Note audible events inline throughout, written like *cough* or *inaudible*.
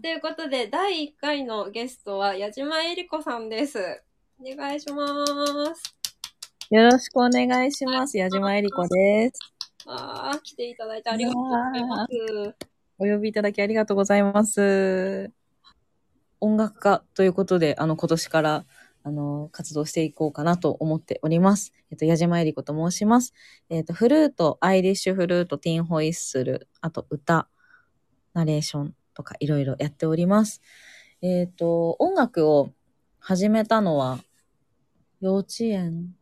ということで、第1回のゲストは矢島えり子さんです。お願いします。よろしくお願いします。矢島えり子です。あー、来ていただいてありがとうございます。お呼びいただきありがとうございます。音楽家ということで、あの、今年から、あの、活動していこうかなと思っております。えっと、矢島えり子と申します。えっと、フルート、アイリッシュフルート、ティンホイッスル、あと歌、ナレーションとかいろいろやっております。えっと、音楽を始めたのは、幼稚園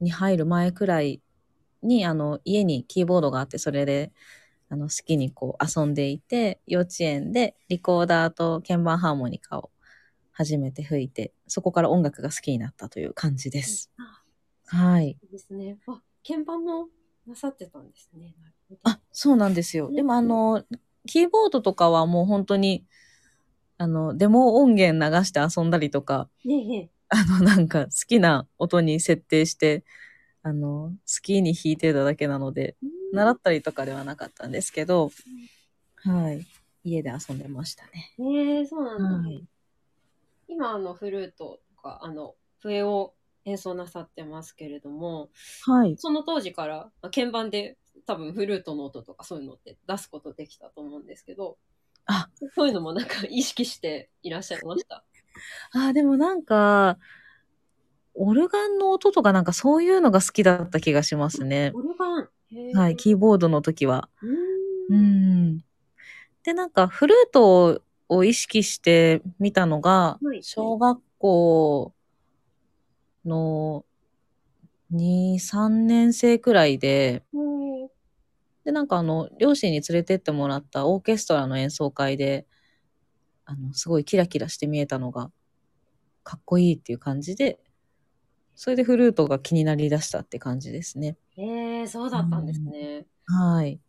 に入る前くらいに、あの、家にキーボードがあって、それで、あの、好きにこう遊んでいて、幼稚園でリコーダーと鍵盤ハーモニカを初めて吹いて、そこから音楽が好きになったという感じです。はい。いいですね。あ、鍵盤もなさってたんですね。あ、そうなんですよ。でもあの、キーボードとかはもう本当に、あの、デモ音源流して遊んだりとか、あの、なんか好きな音に設定して、あの、好きに弾いてただけなので、え。習ったりとかではなかったんですけど、はい。家で遊んでましたね。ねえ、そうなんだ。はい。今、あの、フルートとか、あの、笛を演奏なさってますけれども、はい。その当時から、まあ鍵盤で多分フルートの音とかそういうのって出すことできたと思うんですけど、あ、そういうのもなんか意識していらっしゃいました？*laughs* あ、でもなんか、オルガンの音とかなんかそういうのが好きだった気がしますね。オルガン。はい。キーボードの時は。うんん。で、なんかフルートを意識して見たのがはい、小学校の2、3年生くらいで、ほうで、なんかあの、両親に連れてってもらったオーケストラの演奏会で、あの、すごいキラキラして見えたのが、かっこいいっていう感じで、それでフルートが気になりだしたって感じですね。へえ、そうだったんですね。はい。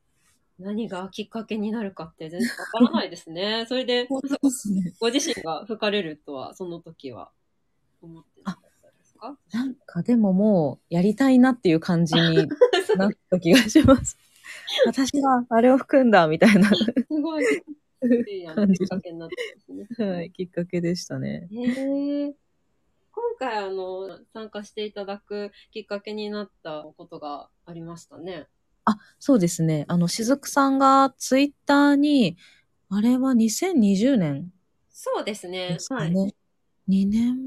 何がきっかけになるかって全然わからないですね。*laughs* それで。ご自身が吹かれるとは、その時は思ってなかったですか？なんかでももう、やりたいなっていう感じになった気がします。*laughs* 私はあれを吹くんだ、みたいな、*laughs* すごい。きっかけになったんですね。はい、きっかけでしたね。へえ。今回、あの、参加していただくきっかけになったことがありましたね。あ、そうですね。あの、しずくさんがツイッターに、あれは2020年そうですねで。すかはい。ね。2年、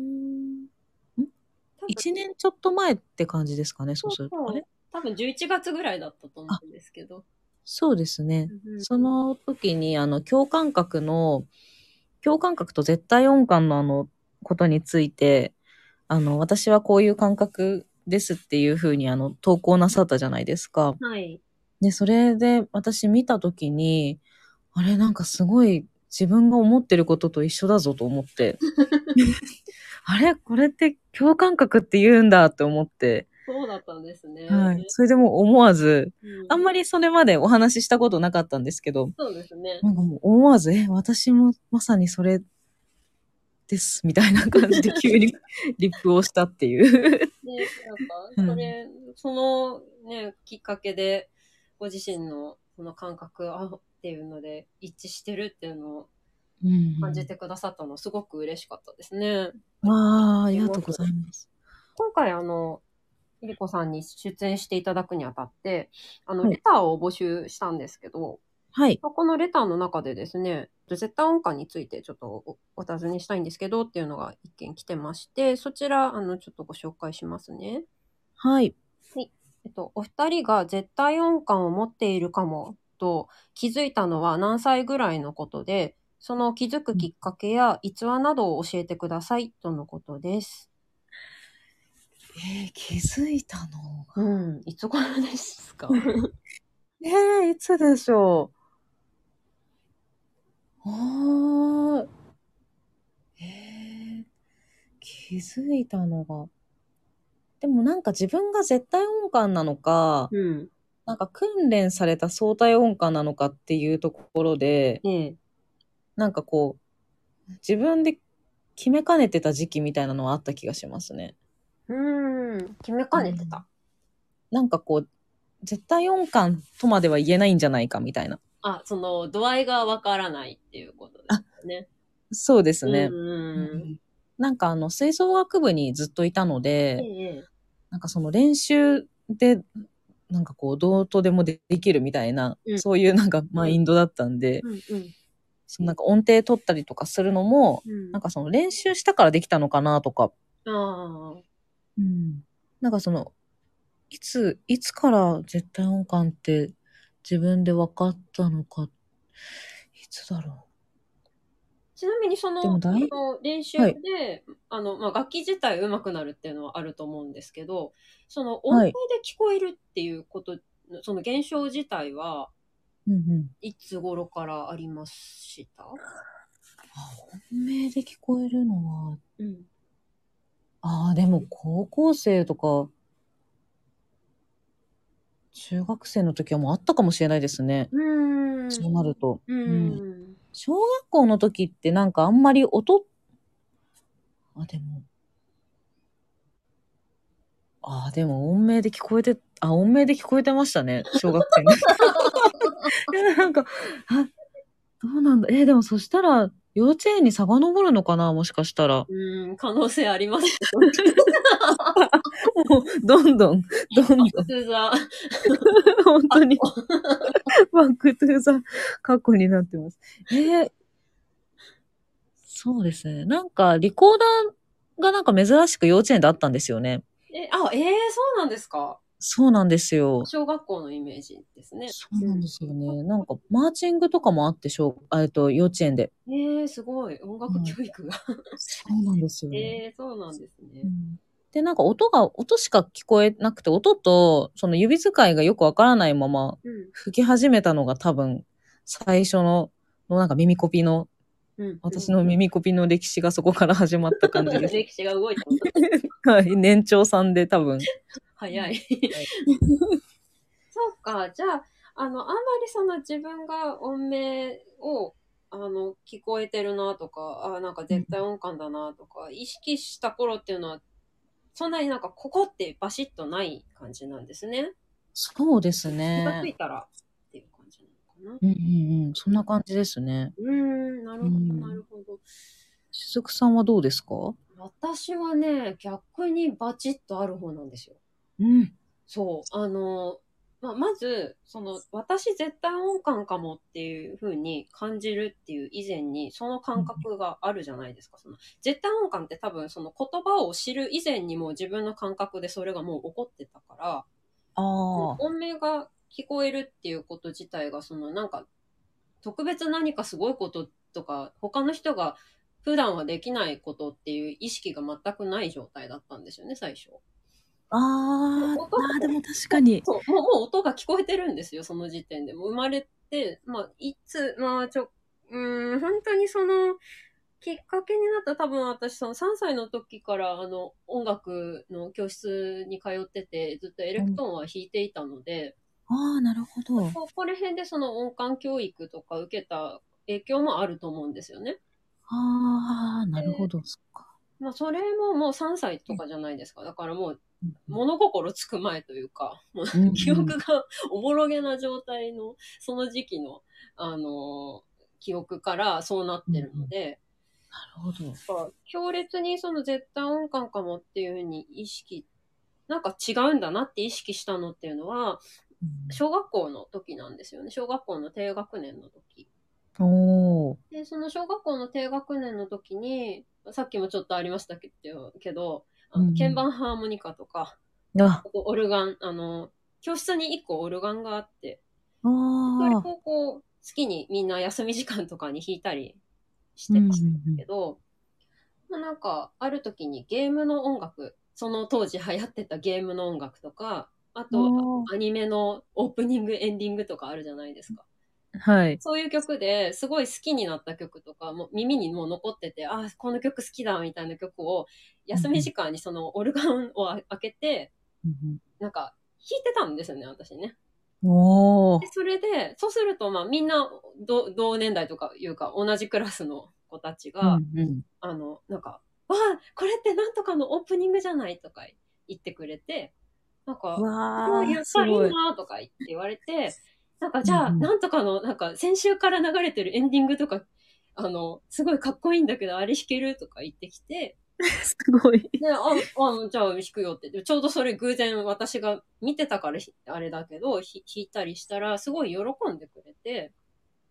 多分1年ちょっと前って感じですかね、そうすると。そうあれ？多分11月ぐらいだったと思うんですけど。そうですね。うんその時に、あの、共感覚の、共感覚と絶対音感のあの、ことについて、あの、私はこういう感覚ですっていうふうに、あの、投稿なさったじゃないですか。はい。で、それで私見た時に、あれなんかすごい自分が思ってることと一緒だぞと思って。*laughs* あれこれって共感覚って言うんだって思って。そうだったんですね。はい。それでもう思わず、うんあんまりそれまでお話ししたことなかったんですけど、そうですね。なんかもう思わず、え、私もまさにそれです、みたいな *laughs* 感じで急にリップをしたっていう。ね、なんか、うんそれ、そのね、きっかけで、ご自身のその感覚あっていうので一致してるっていうのをうん感じてくださったの、すごく嬉しかったですね。わあ、ありがとうございます。今回、あの、ゆりこさんに出演していただくにあたって、あの、はいレターを募集したんですけど、はい。このレターの中でですね、絶対音感についてちょっとおお尋ねしたいんですけどっていうのが一件来てまして、そちら、あの、ちょっとご紹介しますね。はい。えっと、お二人が絶対音感を持っているかもと気づいたのは何歳ぐらいのことで、その気づくきっかけや逸話などを教えてくださいとのことです。えー、気づいたの？が。うん、いつ頃ですか？*laughs* えー、いつでしょう？ああ。えー、気づいたのが。でもなんか自分が絶対音感なのか、うん。なんか訓練された相対音感なのかっていうところで、ええ。なんかこう、自分で決めかねてた時期みたいなのはあった気がしますね。う決めかねてた。なんかこう、絶対音感とまでは言えないんじゃないかみたいな。あ、その、度合いがわからないっていうことですね。そうですね。うんうんなんかあの、吹奏楽部にずっといたのうん。で、ええなんかその練習で、なんかこう、どうとでもできるみたいな、うんそういうなんかマインドだったんで、うんうんそのなんか音程取ったりとかするのも、うん。なんかその練習したからできたのかなとか、ああ。うん。なんかその、いつ、いつから絶対音感って自分で分かったのか、いつだろちなみにそのでもだいその練習はいで、あの、まあ、楽器自体上手くなるっていうのはあると思うんですけど、その音程で聞こえるっていうこと、その現象自体は、う。うんうん。いつ頃からありました？あ、本命で聞こえるのは、うん。ああ、でも高校生とか、中学生の時はもうあったかもしれないですね。うーん。そうなると。うん。うん。小学校の時ってなんかあんまり音、あ、でも、あ、でも音名で聞こえて、あ、音名で聞こえてましたね、小学生の時。*laughs* *laughs* いやなんか、あ、どうなんだ。え、でもそしたら、幼稚園に遡るのかなもしかしたら。うん、可能性あります。もう、どんどん、どんどん、普通は。本当に、 back to the 過去になってます。えーそうですね。なんか、リコーダーがなんか珍しく幼稚園であったんですよね。え、あ、ええそうなんですか？そうなんですよ。小学校のイメージですね。そうなんですよね。なんか、マーチングとかもあって、小、あえっと、幼稚園で。ええすごい。音楽教育が。そうなんですよえね。えそうなんですね。うんで、なんか音が、音しか聞こえなくて、音と、その指使いがよくわからないままうん。吹き始めたのが多分、最初の、のなんか耳コピの、うん。私の耳コピの歴史がそこから始まった感じです。*laughs* 歴史が動いてます。*laughs* はい。年長さんで多分。早い。*laughs* そうか。じゃあ、あの、あんまりその自分が音名を、あの、聞こえてるなとか、あなんか絶対音感だなとか、意識した頃っていうのは、そんなになんかここってバシッとない感じなんですね。そうです気がついね。たらっていう感じなのかな。うんうんうん。そんな感じですね。うーん、なるほど、うんなるほど。しずくさんはどうですか？私はね、逆にバチッとある方なんですよ。うん。そう。あの、まあ、まず、その、私絶対音感かもっていう風に感じるっていう以前に、その感覚があるじゃないですか。その、絶対音感って多分その言葉を知る以前にも自分の感覚でそれがもう起こってたから。音名が聞こえるっていうこと自体が、そのなんか、特別何かすごいこととか、他の人が普段はできないことっていう意識が全くない状態だったんですよね、最初。ああー、でも確かに。そう、もう、もう音が聞こえてるんですよ、その時点で。もう生まれて、まあ、いつ、まあ、ちょ、うーん、本当にその、きっかけになった多分私その3歳の時からあの音楽の教室に通っててずっとエレクトーンは弾いていたので、ああ、なるほど。ここら辺でその音感教育とか受けた影響もあると思うんですよね。ああ、なるほど。そっか。まあそれももう3歳とかじゃないですか。だからもううん物心つく前というか、もううん記憶がおぼろげな状態のその時期の、あの記憶からそうなってるので、なるほど。強烈にその絶対音感かもっていうふうに意識、なんか違うんだなって意識したのっていうのは、小学校の時なんですよね。小学校の低学年の時。おお。で、その小学校の低学年の時に、さっきもちょっとありましたけど、あの鍵盤ハーモニカとか、あ、オルガン、あの、教室に1個オルガンがあって、それああ。をこう、好きにみんな休み時間とかに弾いたりしてましたけど、まあなんか、ある時にゲームの音楽、その当時流行ってたゲームの音楽とか、あとお、アニメのオープニング、エンディングとかあるじゃないですか。はい。そういう曲ですごい好きになった曲とか、もう耳にもう残ってて、ああ、この曲好きだみたいな曲を、休み時間にそのオルガンを開けて、うんなんか弾いてたんですよね、私ね。うんお。それで、そうすると、まあみんな同同年代とかいうか、同じクラスの子たちが、うんうんあの、なんか、わあ、これってなんとかのオープニングじゃないとか言ってくれて、なんか、わあ、あやっ。ぱいいなとか言って言われて、なんかじゃあ、なんとかの、なんか先週から流れてるエンディングとか、あの、すごいかっこいいんだけど、あれ弾けるとか言ってきて、*laughs* すごい。で、あ、あ、じゃあ弾くよって。でちょうどそれ偶然私が見てたからひあれだけど、ひ弾いたりしたら、すごい喜んでくれて、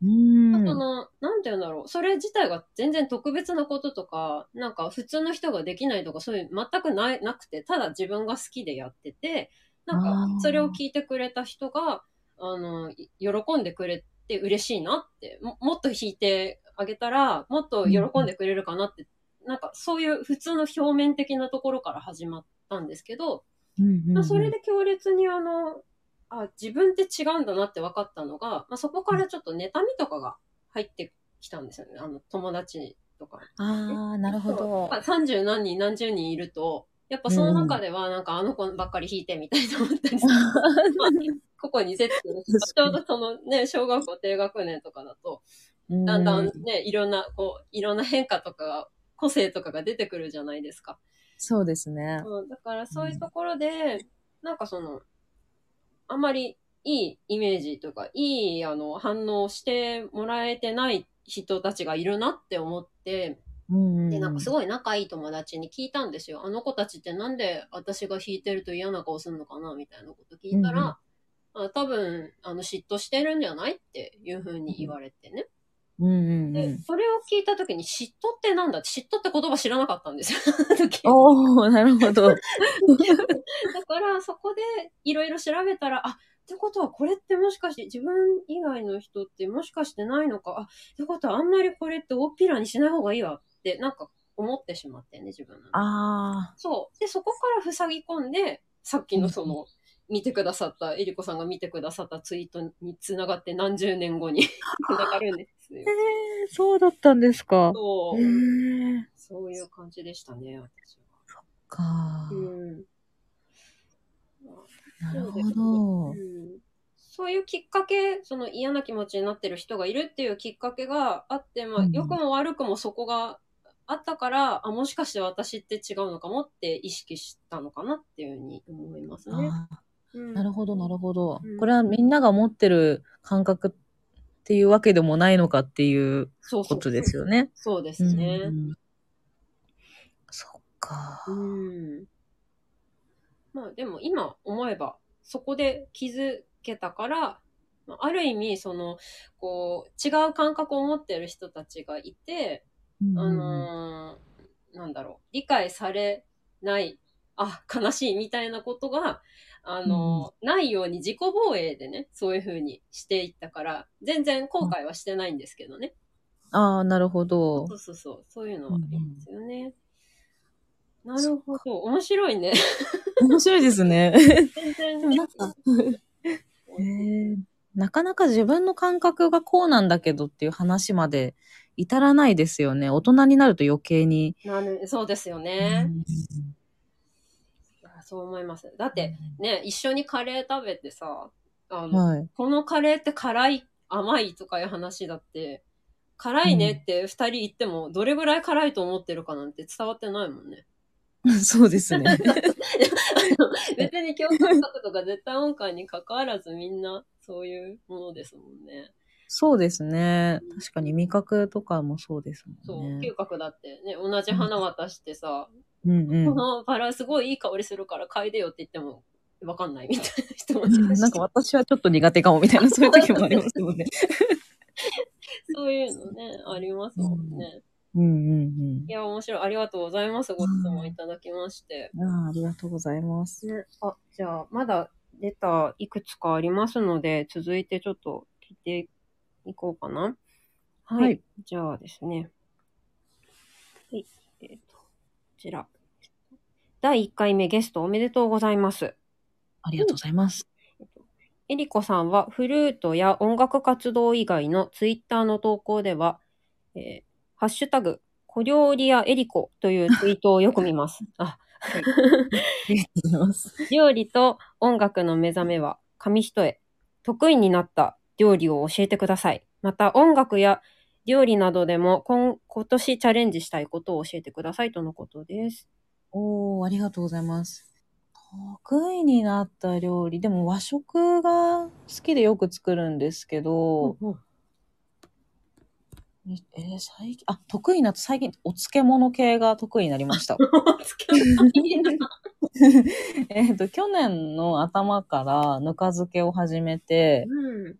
うん。その、なんて言うんだろう。それ自体が全然特別なこととか、なんか普通の人ができないとか、そういう全くない、なくて、ただ自分が好きでやってて、なんかそれを聞いてくれた人が、あの、い喜んでくれて嬉しいなって、ももっと弾いてあげたら、もっと喜んでくれるかなって、なんかそういう普通の表面的なところから始まったんですけど、うんうんうんまあ、それで強烈にあの、あ、自分って違うんだなって分かったのが、まあ、そこからちょっと妬みとかが入ってきたんですよね。あの、友達とか。ああ、なるほど。やっぱ30何人何十人いると、やっぱその中ではなんかあの子ばっかり弾いてみたいと思ったり *laughs* する。まあ個々にセットでちょうどそのね、小学校低学年とかだと、だんだんうね、いろんな、こう、いろんな変化とかが、個性とかが出てくるじゃないですか。そうですね。うん、だからそういうところで、なんかその、あんまりいいイメージとか、いいあの反応してもらえてない人たちがいるなって思って、うんで、なんかすごい仲いい友達に聞いたんですよ。あの子たちってなんで私が弾いてると嫌な顔するのかなみたいなこと聞いたら、あ多分、あの、嫉妬してるんじゃないっていうふうに言われてね。うんうんうで、ん。それを聞いたときに嫉妬ってなんだ？って、嫉妬って言葉知らなかったんですよ。*laughs* おおなるほど。*laughs* だから、そこでいろいろ調べたら、あ、ってことはこれってもしかして自分以外の人ってもしかしてないのか、あ、ってことはあんまりこれって大っぴらにしない方がいいわって、なんか思ってしまってね、自分の中であそう。で、そこから塞ぎ込んで、さっきのその、見てくださった、えりこさんが見てくださったツイートにつながって何十年後に *laughs* つながるんですよあ。。えー、そうだったんですか。そうへ。え。そういう感じでしたね、私は。かうん。なるほどう。んそういうきっかけ、その嫌な気持ちになってる人がいるっていうきっかけがあって、まあ、うん良くも悪くもそこがあったから、あ、もしかして私って違うのかもって意識したのかなっていうふうに思いますね。なるほど、なるほどうん。これはみんなが持ってる感覚っていうわけでもないのかっていうことですよね。そうですね。うんそっか。うん。まあでも今思えば、そこで気づけたから、まあある意味、その、こう、違う感覚を持ってる人たちがいて、うんあのーなんだろう、理解されない、あ、悲しいみたいなことが、あのーないように自己防衛でね、そういう風にしていったから、全然後悔はしてないんですけどね。ああ、なるほどそ。うそうそう、そういうのはありますよね。なるほど。面白いね。*laughs* 面白いですね。全然。でもなんか *laughs* へーなかなか自分の感覚がこうなんだけどっていう話まで至らないですよね。大人になると余計に。なるそうですよね。そう思います。だって、ね、一緒にカレー食べてさ、あの、はい。このカレーって辛い、甘いとかいう話だって、辛いねって二人言っても、どれぐらい辛いと思ってるかなんて伝わってないもんね。*laughs* そうですね。*laughs* 別に共感覚とか絶対音感に関わらずみんなそういうものですもんね。そうですね。確かに味覚とかもそうですそう、もんね嗅。覚だってね、同じ花渡してさ、うんうんこのバラすごいいい香りするから嗅いでよって言っても、わかんないみたいな人もいるしなんか私はちょっと苦手かもみたいな、そういう時もありますもんね。*laughs* そういうのね、ありますもんね。うんうんいや、面白い。ありがとうございます。ご質問いただきまして。うん。ああ、ありがとうございます。ね、あ、じゃあ、まだレターいくつかありますので、続いてちょっと聞いていこうかな。はい。はいじゃあですね。はい。えっ、と、こちら。第1回目ゲストおめでとうございます。ありがとうございます。えりこさんはフルートや音楽活動以外のツイッターの投稿では、えーハッシュタグ、小料理屋えりこというツイートをよく見ます。*laughs* あ、ありがとうございます。料理と音楽の目覚めは紙一重。得意になった料理を教えてください。また音楽や料理などでも今今年チャレンジしたいことを教えてくださいとのことです。おー、ありがとうございます。得意になった料理。でも和食が好きでよく作るんですけど、うんえー最近、あ、得意な、最近、お漬物系が得意になりました。*laughs* *laughs* えっと、去年の頭からぬか漬けを始めて、うん。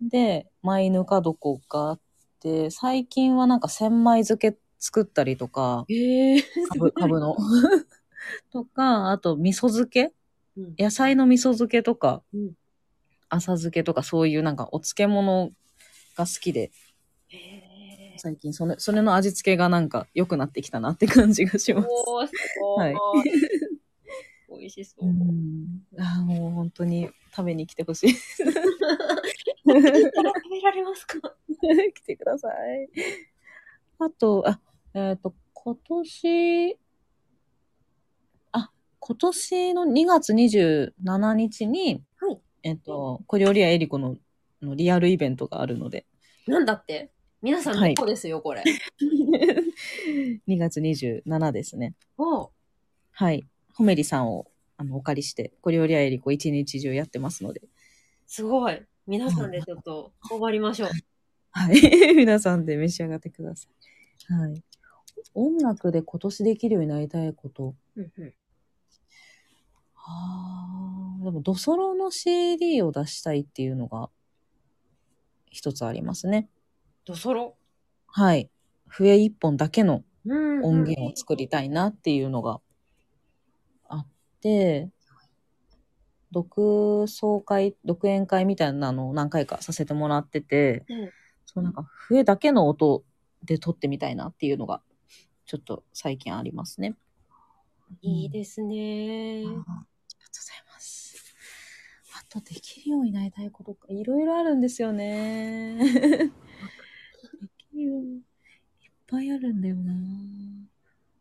で、舞ぬか床があって、最近はなんか千枚漬け作ったりとか、へえ。かぶ、かぶの。*laughs* とか、あと味噌漬け？うん野菜の味噌漬けとか、うん浅漬けとかそういうなんかお漬物が好きで、へえ。最近それ、それの味付けがなんか良くなってきたなって感じがします。おー、すごい。はい *laughs* 美味しそうう。ん。あーもう本当に食べに来てほしい。*laughs* 食べられますか？*laughs* 来てください。あと、あ、えっ、と、今年、あ、今年の2月27日に、はいえっ、と、小料理屋エリコののリアルイベントがあるので、なんだって？皆さんはいどこですよ、これ。*laughs* 2月27ですね。おうはい。ホメリさんをあのお借りして、小料理屋エリコ一日中やってますので、すごい。皆さんでちょっと終わりましょう。はい。*laughs* 皆さんで召し上がってください。はい。音楽で今年できるようになりたいこと。うんうんああ、でも、ドソロの CD を出したいっていうのが、一つありますね。ドソロ？はい。笛一本だけのうん音源を作りたいなっていうのがあって、独奏会、独演会みたいなのを何回かさせてもらってて、うんそうなんか笛だけの音で撮ってみたいなっていうのが、ちょっと最近ありますね。いいですねあ。ーありがとうございます。あとできるようになりたいことか、いろいろあるんですよね。*laughs* できるようにいっぱいあるんだよな。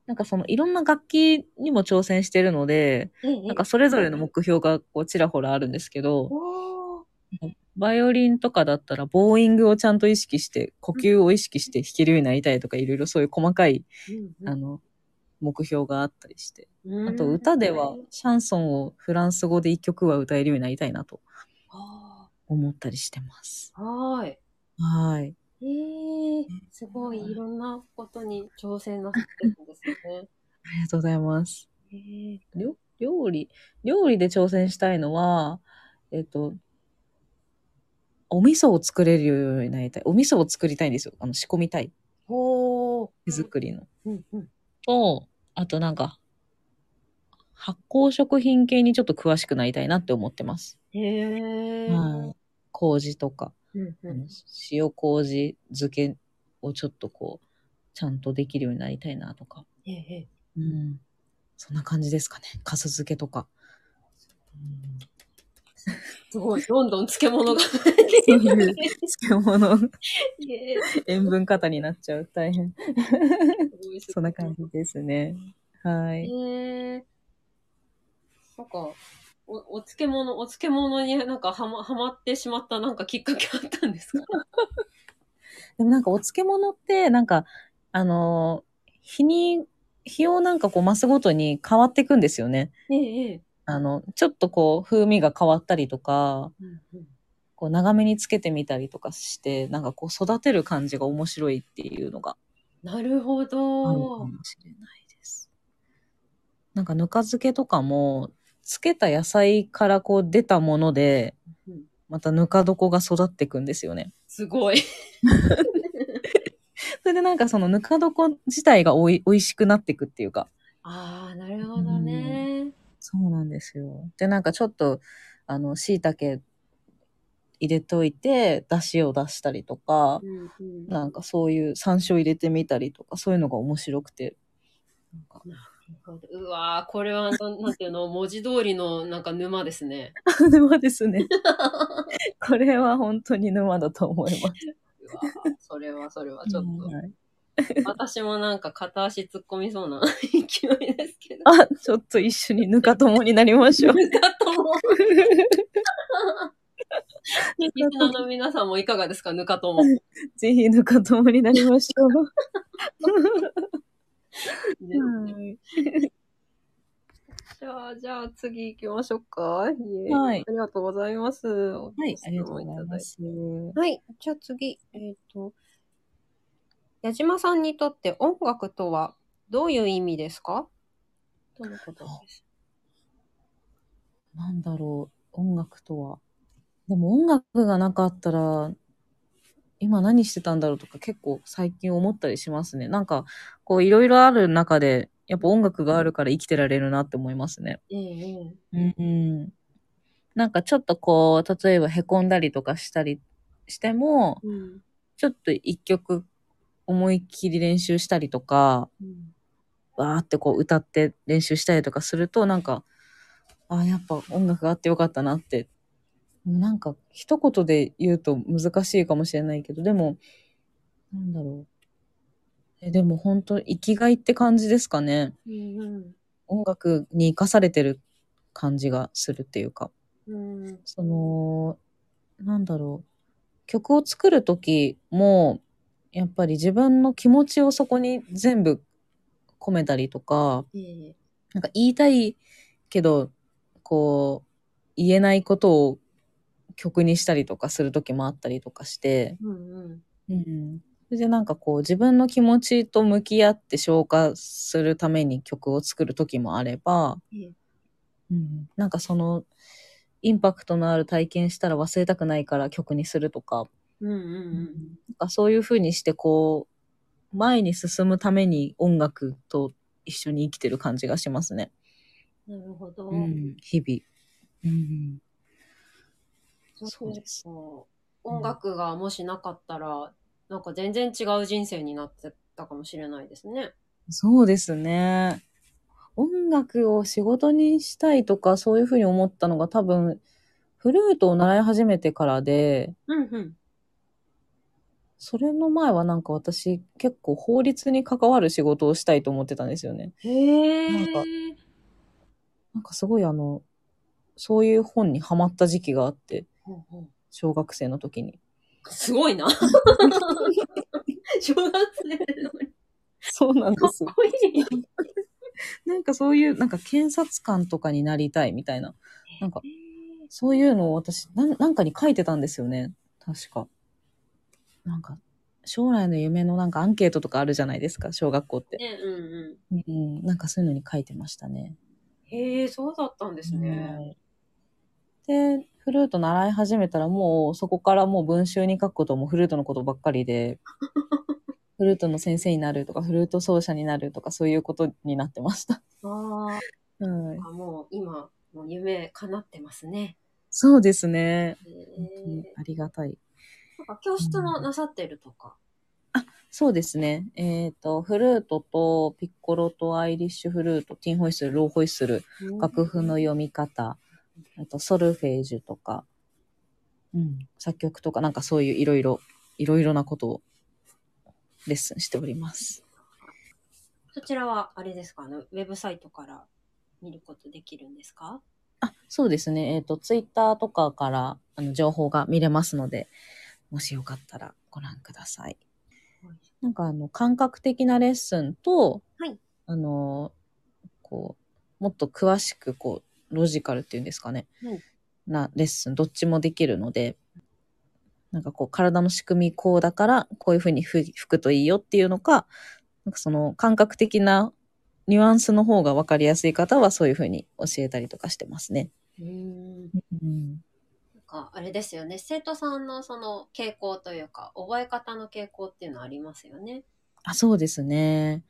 なんかそのいろんな楽器にも挑戦してるので、なんかそれぞれの目標がこうちらほらあるんですけど、バイオリンとかだったらボーイングをちゃんと意識して、呼吸を意識して弾けるようになりたいとか、いろいろそういう細かい、うんあの、目標があったりして。うんあと歌ではシャンソンをフランス語で一曲は歌えるようになりたいなとあ思ったりしてます。ーはーい。はい。えー、すごいいろんなことに挑戦なさってるんですよね。*laughs* ありがとうございます。えー、料料理、料理で挑戦したいのは、えっと、お味噌を作れるようになりたい。お味噌を作りたいんですよ。あの、仕込みたい。ほー。手作りの。うんうん。と、あとなんか、発酵食品系にちょっと詳しくなりたいなって思ってます。へー。はい。麹とか、うんうん塩麹漬けをちょっとこう、ちゃんとできるようになりたいなとか。へーへうん。そんな感じですかね。かす漬けとか。うんーすごい、どんどん漬物が。漬物、*laughs* え塩分過多になっちゃう。大変。ーそんな感じですね。はへい。ー。なんか、お、お漬物、お漬物になんかはま、はまってしまったなんかきっかけあったんですか？*laughs* でもなんかお漬物って、なんか、あのー日に、日をなんかこう増すごとに変わっていくんですよね。ええええ。あの、ちょっとこう風味が変わったりとか、うんうんこう長めにつけてみたりとかして、なんかこう育てる感じが面白いっていうのがなるほあるかど。もしれないです。なんかぬか漬けとかも、つけた野菜からこう出たもので、うんまたぬか床が育っていくんですよね。すごい。*laughs* それでなんかそのぬか床自体がおい美味しくなっていくっていうか。ああ、なるほどね。そうなんですよ。で、なんかちょっと、あの、椎茸入れといて、出汁を出したりとか、うんうんなんかそういう山椒入れてみたりとか、そういうのが面白くて。なんかうわーこれはなん、なんていうの、文字通りのなんか沼ですね。*laughs* 沼ですね。これは本当に沼だと思います。うわーそれはそれはちょっと、はい私もなんか片足突っ込みそうな *laughs* 勢いですけど。あ、ちょっと一緒にぬか友になりましょう。ぬかとも。*laughs* リスナーの皆さんもいかがですかぬかとも。ぜひぬか友になりましょう。*laughs* じゃあ、じゃあ次行きましょうか。はいありがとうございます。ははい、ありがとうございま。す。はい。じゃあ次、えっ、と、矢島さんにとって音楽とはどういう意味ですか？とのことです？なんだろう、音楽とは。でも音楽がなかったら、今何してたんだろうとか結構最近思ったりしますね。なんか、こういろいろある中で、やっぱ音楽があるから生きてられるなって思いますね。ええうんうん。なんかちょっとこう、例えば凹んだりとかしたりしても、うん。ちょっと一曲思いっきり練習したりとか、うん。わーってこう歌って練習したりとかすると、なんか、あーやっぱ音楽があってよかったなって。なんか一言で言うと難しいかもしれないけど、でも、なんだろう。えでも本当生きがいって感じですかね。うん。音楽に生かされてる感じがするっていうか。うん。その、なんだろう。曲を作るときも、やっぱり自分の気持ちをそこに全部込めたりとか、ええなんか言いたいけど、こう、言えないことを曲にしたりとかするときもあったりとかして、うんうん。うん。それでなんかこう自分の気持ちと向き合って消化するために曲を作るときもあれば、ええうん、なんかその、インパクトのある体験したら忘れたくないから曲にするとか、うんうんなんかそういう風にしてこう、前に進むために音楽と一緒に生きてる感じがしますね。うん。なるほど。うん、日々。うん、そうですか音楽がもしなかったら、なんか全然違う人生になってたかもしれないですね。そうですね。音楽を仕事にしたいとかそういう風に思ったのが多分、フルートを習い始めてからで、うんうん。それの前はなんか私結構法律に関わる仕事をしたいと思ってたんですよね。へえ。なんかなんかすごいあの、そういう本にハマった時期があって、小学生の時に。すごいな。小学生なのに。そうなんかっこいい。なんかそういう、なんか検察官とかになりたいみたいな。なんか、そういうのを私、なんなんかに書いてたんですよね。確か。なんか、将来の夢のなんかアンケートとかあるじゃないですか、小学校って。ね、うんううん、なんかそういうのに書いてましたね。ん。へえ、そうだったんですね。はいで、フルート習い始めたらもうそこからもう文集に書くこともフルートのことばっかりで、*laughs* フルートの先生になるとか、フルート奏者になるとか、そういうことになってました。あはい。あ、もう今、もう夢叶ってますね。そうですね。ありがたい。なんか教室もなさってるとか？そうですね。えっ、と、フルートとピッコロとアイリッシュフルート、ティンホイッスル、ローホイッスル、楽譜の読み方、あとソルフェージュとか、うん、作曲とか、なんかそういういろいろ、いろいろなことをレッスンしております。そちらは、あれですか？あの、ウェブサイトから見ることできるんですか？あ、そうですね。えっ、と、ツイッターとかからあの情報が見れますので、もしよかったらご覧ください。なんかあの、感覚的なレッスンと、はいあの、こう、もっと詳しく、こう、ロジカルっていうんですかね。はいなレッスン、どっちもできるので、なんかこう、体の仕組みこうだから、こういうふうに吹吹くといいよっていうのか、なんかその感覚的なニュアンスの方が分かりやすい方はそういうふうに教えたりとかしてますね。うん。うん、なんか、あれですよね。生徒さんのその傾向というか、覚え方の傾向っていうのありますよね。あ、そうですね。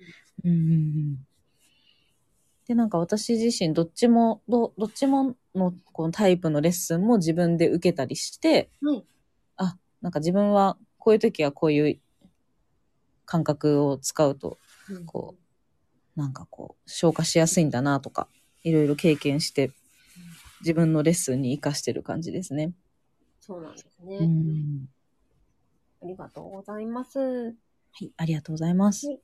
うんうんうん。で、なんか私自身どっちも、どどっちものこのタイプのレッスンも自分で受けたりして、はいあ、なんか自分はこういう時はこういう感覚を使うと、こなんかこう、消化しやすいんだなとか、いろいろ経験して、自分のレッスンに活かしてる感じですね。そうなんですね。うん。ありがとうございます。はい、ありがとうございます。じ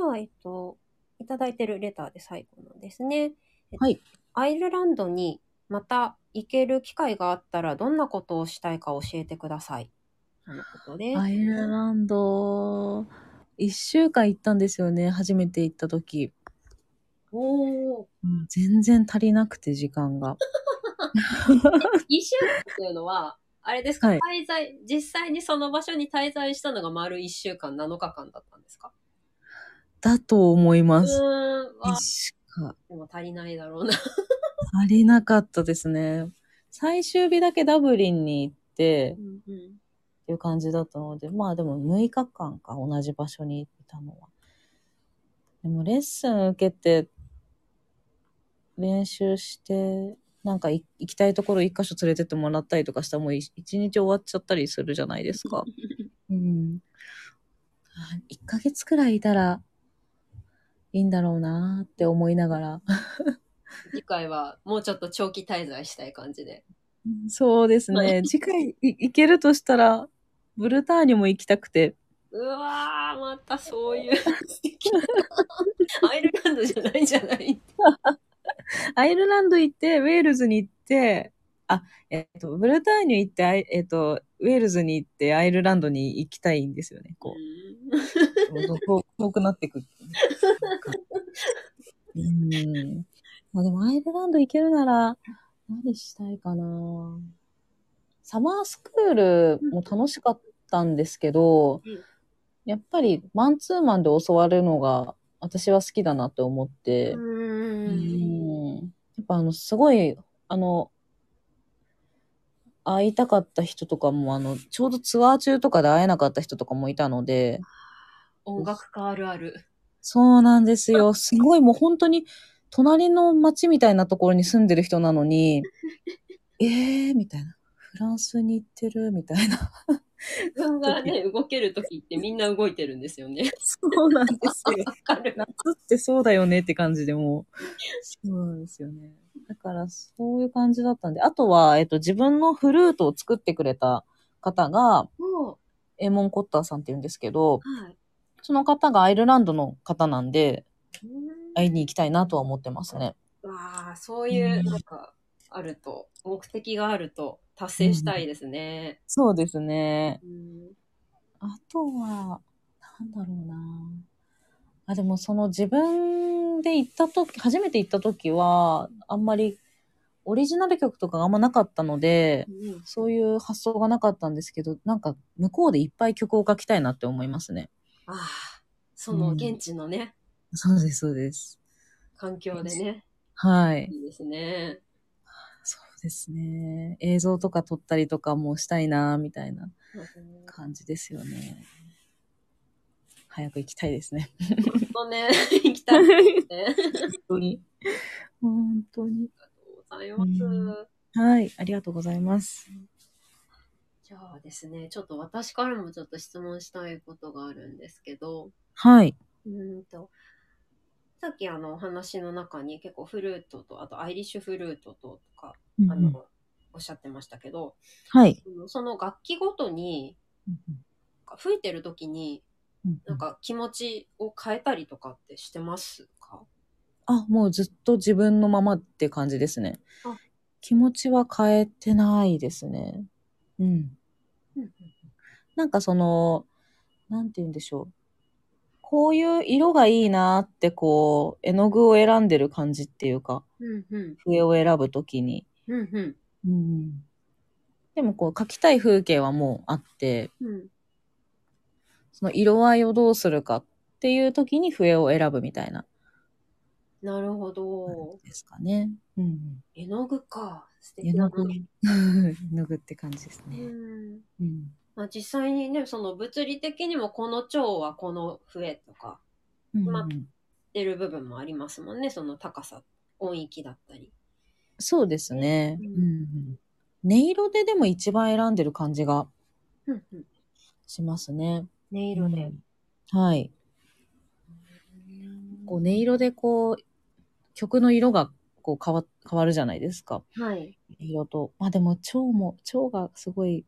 ゃあ、えっと、いただいてるレターで最後なんですね。えっとはい。アイルランドにまた行ける機会があったらどんなことをしたいか教えてください。とのことです。アイルランド、一週間行ったんですよね、初めて行った時。おお。うん全然足りなくて、時間が。*laughs* 一週間っていうのは、あれですか、はい滞在、実際にその場所に滞在したのが丸一週間、7日間だったんですか？だと思いうます。しかでも足りないだろうな。足りなかったですね。最終日だけダブリンに行って、うんうんっていう感じだったので、まあでも6日間か、同じ場所にいたのは。でもレッスン受けて、練習して、なんかい行きたいところ一箇所連れてってもらったりとかしたらもうい一日終わっちゃったりするじゃないですか。*laughs* うん。あ1ヶ月くらいいたらいいんだろうなーって思いながら。次回はもうちょっと長期滞在したい感じで。そうですね。次回い行けるとしたら、ブルターニュも行きたくて。うわー、またそういう。アイルランドじゃないじゃない。アイルランド行って、ウェールズに行って、あ、えっと、ブルターニュ行って、えっと、ウェールズに行って、アイルランドに行きたいんですよね。こう、ど遠遠くなってくっていう。うん。まあでも、アイルランド行けるなら、何したいかなサマースクールも楽しかったんですけど、うんやっぱりマンツーマンで教わるのが私は好きだなって思って、ううんん。やっぱあの、すごい、あの、会いたかった人とかも、あの、ちょうどツアー中とかで会えなかった人とかもいたので、音楽家あるある。そうなんですよ。すごいもう本当に、隣の町みたいなところに住んでる人なのに、*laughs* えー、みたいな。フランスに行ってる、みたいな。自分がね、動けるときってみんな動いてるんですよね。そうなんですよ。わかる。夏ってそうだよねって感じでもう。そうなんですよね。だから、そういう感じだったんで。あとは、えっと、自分のフルートを作ってくれた方が、もエーモン・コッターさんって言うんですけど、う、はい。その方がアイルランドの方なんで、うん会いに行きたいなとは思ってますね。わあ、そういうう、んなんか、あると、目的があると達成したいですね。そうですね。うんあとは、なんだろうな。あ、でもその自分で行った時、初めて行った時は、あんまりオリジナル曲とかがあんまなかったので、うんそういう発想がなかったんですけど、なんか向こうでいっぱい曲を書きたいなって思いますね。ああ、その現地のね、そうです、そうです。環境でね、はい。いいですね。そうですね。映像とか撮ったりとかもしたいな、みたいな感じですよね。早く行きたいですね。とね、行きたいですね。本当に。本当に。ありがとうございます。はい、ありがとうございます。じゃあですね、ちょっと私からもちょっと質問したいことがあるんですけど、はい。うーんと、さっきあのお話の中に結構フルートと、あとアイリッシュフルートとか、あの、うんおっしゃってましたけど、はい。そのその楽器ごとに、吹いてる時に、なんか気持ちを変えたりとかってしてますか？あ、もうずっと自分のままって感じですねあ。気持ちは変えてないですね。うん。なんかその、なんて言うんでしょう。こういう色がいいなってこう、絵の具を選んでる感じっていうか、うんうん。笛を選ぶときに。うんうん。うん。でもこう、描きたい風景はもうあって、うん。その色合いをどうするかっていうときに笛を選ぶみたいななるほどですかね。うん。絵の具か。素敵絵の具。*laughs* 絵の具って感じですうね。ん。うん。まあ、実際にね、その物理的にもこの蝶はこの笛とかうんま出る部分もありますもんね。その高さ、音域だったり。そうですね。ううんんうん音色ででも一番選んでる感じが。しますね。音色で。うんはい。こう音色でこう、曲の色がこう変わ変わるじゃないですか。はい。色と。まあでも、蝶も、蝶がすごい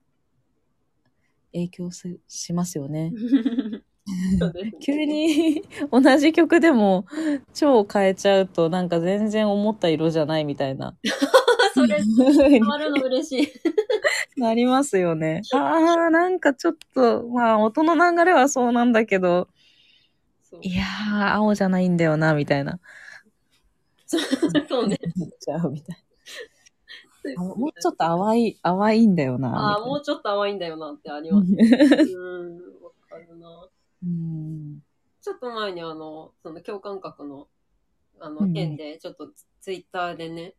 影響すしますよね。*laughs* ね *laughs* 急に同じ曲でも蝶を変えちゃうとなんか全然思った色じゃないみたいな。*laughs* それ、変わるの嬉しい。なりますよね。ああ、なんかちょっと、まあ音の流れはそうなんだけど、いやー、青じゃないんだよな、みたいな。*laughs* そうね。*laughs* ちゃうみたいな。あもうちょっと淡い、淡いんだよな。ああ、もうちょっと淡いんだよなってありみます。たいなうん、わかるな。うん。ちょっと前にあの、その共感覚の、あの、件で、ちょっとツイッターでね、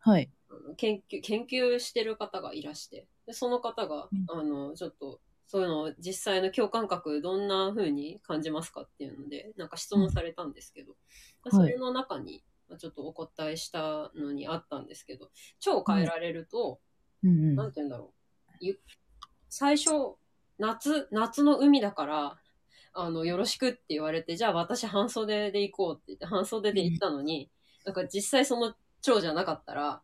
はい。あの研究、研究してる方がいらして、でその方が、うん。あの、ちょっと、そういうのを実際の共感覚どんな風に感じますかっていうので、なんか質問されたんですけど、うん。それの中に、まあちょっとお答えしたのにあったんですけど、超変えられると、うん。なんて言うんだろう。ゆ最初、夏、夏の海だから、あの、よろしくって言われて、じゃあ私半袖で行こうって言って、半袖で行ったのに、なんか実際その蝶じゃなかったら、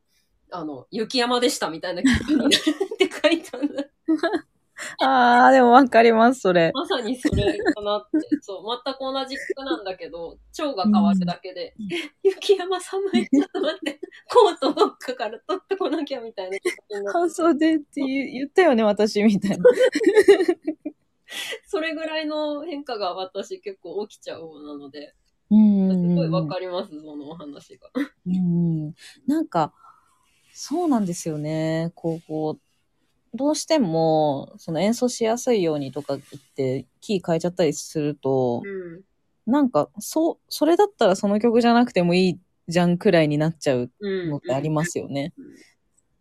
あの、雪山でしたみたいな気分になるって書いたんだ。*laughs* ああ、でもわかります、それ。まさにそれかなって。そう、全く同じ服なんだけど、蝶が変わるだけで、うんえ、雪山寒い、ちょっと待って、*laughs* コートどっかから取ってこなきゃみたいな半袖って言ったよね、私、みたいな。*laughs* それぐらいの変化が私結構起きちゃう方なので、うんすごいわる。かります、そのお話が。うん。なんか、そうなんですよね。こう、こう、どうしても、その演奏しやすいようにとか言って、キー変えちゃったりすると、うん。なんか、そう、それだったらその曲じゃなくてもいいじゃんくらいになっちゃううん。のってありますよね。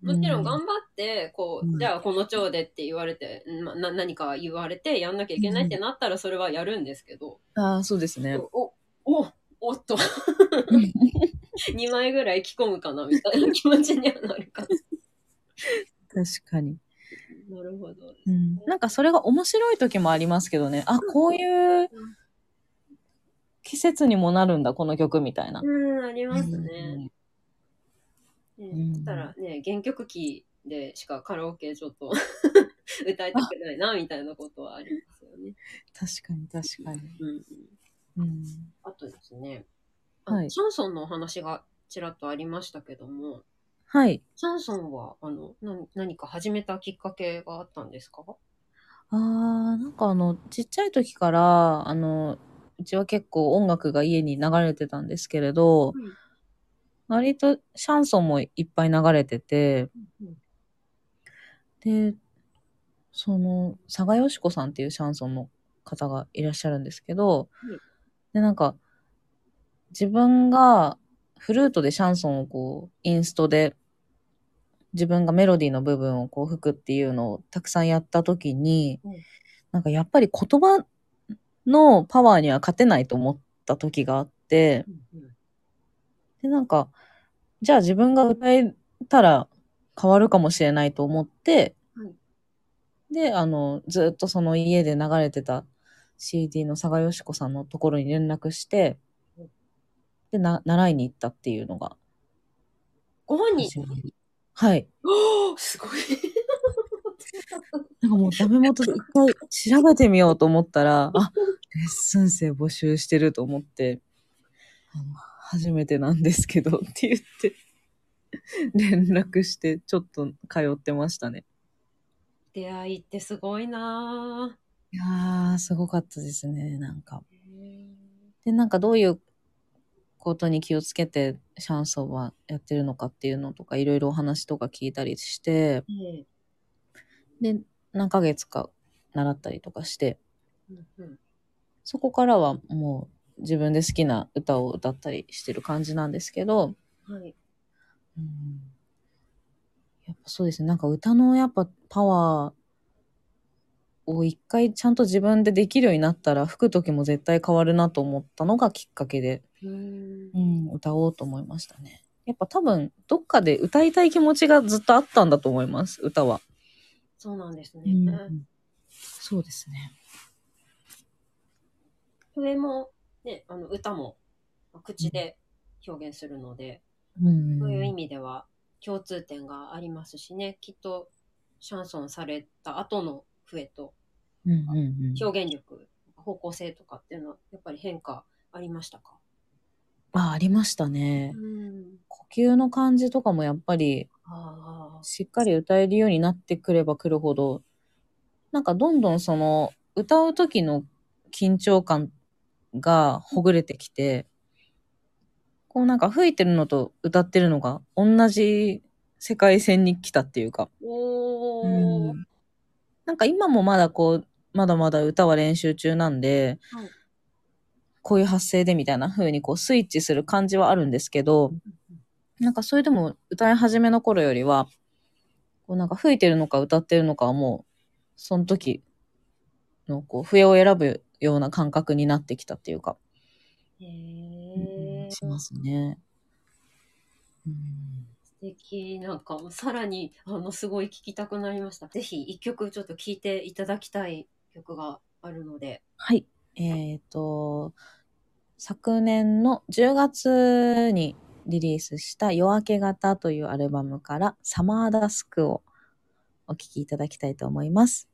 もちろん頑張って、こうじゃあこの蝶でって言われて、まな何か言われてやんなきゃいけないってなったらそれはやるんですけど、ああ、そうですね。お、お、おっと、*laughs* 2枚ぐらい着込むかなみたいな気持ちにはなるか確かに。な。なるほど。うん。なんかそれが面白い時もありますけどね。あ、こういう季節にもなるんだ、この曲みたいな。うん、ありますうね。うんたらね、原曲キーでしかカラオケちょっと *laughs* 歌いたくないな、みたいなことはありますよね。確かに、確かに。うんうん。うん。あとですね、あはいシャンソンのお話がちらっとありましたけども、はい。シャンソンはあのな何か始めたきっかけがあったんですか？あー、なんかあの、ちっちゃい時から、あの、うちは結構音楽が家に流れてたんですけれど、うん割とシャンソンもいっぱい流れてて、で、その、佐賀よし子さんっていうシャンソンの方がいらっしゃるんですけど、うんで、なんか、自分がフルートでシャンソンをこう、インストで、自分がメロディーの部分をこう吹くっていうのをたくさんやった時に、うん。なんかやっぱり言葉のパワーには勝てないと思った時があって、で、なんか、じゃあ自分が歌えたら変わるかもしれないと思って、はい。で、あの、ずっとその家で流れてた CD の佐賀よし子さんのところに連絡してうん、で、な、習いに行ったっていうのが。ご本人？はい。おーすごい。なんかもうダメ元で一回調べてみようと思ったら、あ、レッスン生募集してると思って、あの初めてなんですけどって言って、連絡してちょっと通ってましたね。出会いってすごいないやー、すごかったですね、なんか。ぁ。で、なんかどういうことに気をつけてシャンソンはやってるのかっていうのとか、いろいろお話とか聞いたりして、ええで、何ヶ月か習ったりとかして、そこからはもう自分で好きな歌を歌ったりしてる感じなんですけど、はい。うんやっぱそうですね。なんか歌のやっぱパワーを一回ちゃんと自分でできるようになったら吹く時も絶対変わるなと思ったのがきっかけで、うーんうん、歌おうと思いましたね。やっぱ多分どっかで歌いたい気持ちがずっとあったんだと思います、歌は。そうなんですね。うんそうですね。笛も、ね、あの歌も口で表現するので、うんそういう意味では共通点がありますしね、きっとシャンソンされた後の笛と表現力、方向性とかっていうのはやっぱり変化ありましたか？あ、ありましたね。うん。呼吸の感じとかもやっぱり。しっかり歌えるようになってくればくるほど、なんかどんどんその歌う時の緊張感がほぐれてきて、こうなんか吹いてるのと歌ってるのが同じ世界線に来たっていうか。うんなんか今もまだこう、まだまだ歌は練習中なんで、はいこういう発声でみたいな風にこうスイッチする感じはあるんですけど、なんかそれでも歌い始めの頃よりは、こうなんか吹いてるのか歌ってるのかはもう、その時のこう笛を選ぶような感覚になってきたっていうか、へーしますね。うん素敵。なんか、さらに、あの、すごい聞きたくなりました。ぜひ、一曲ちょっと聴いていただきたい曲があるので。はい。えっ、と、昨年の10月にリリースした夜明け型というアルバムからサマーダスクをお聴きいただきたいと思います。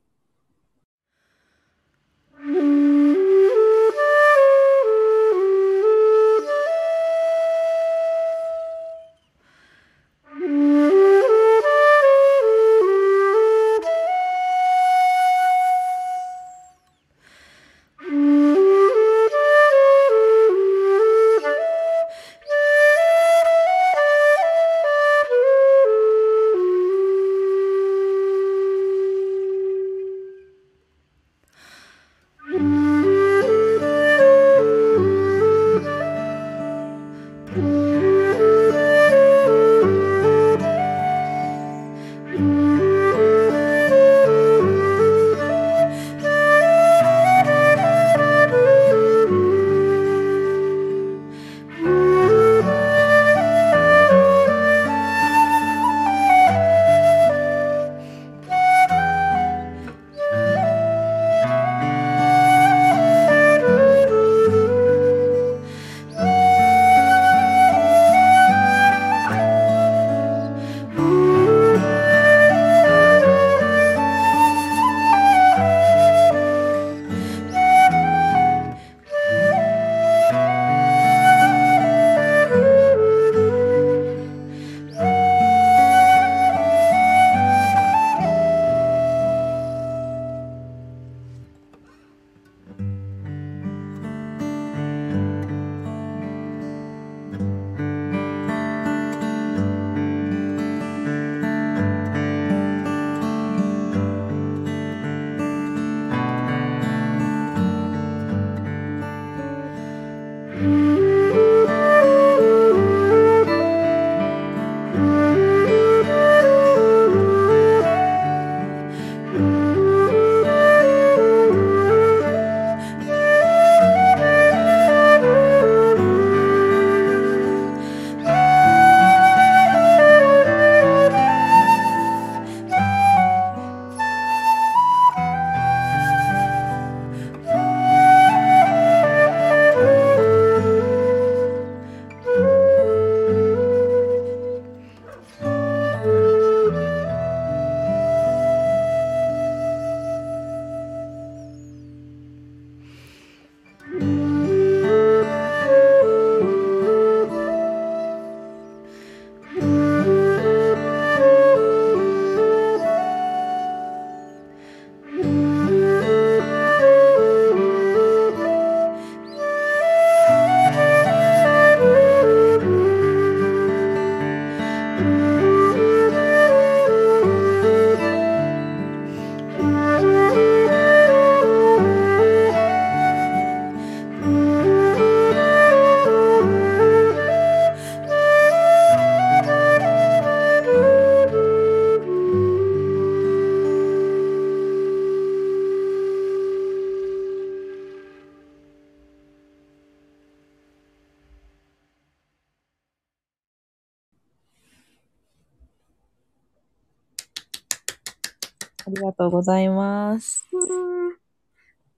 ざいます。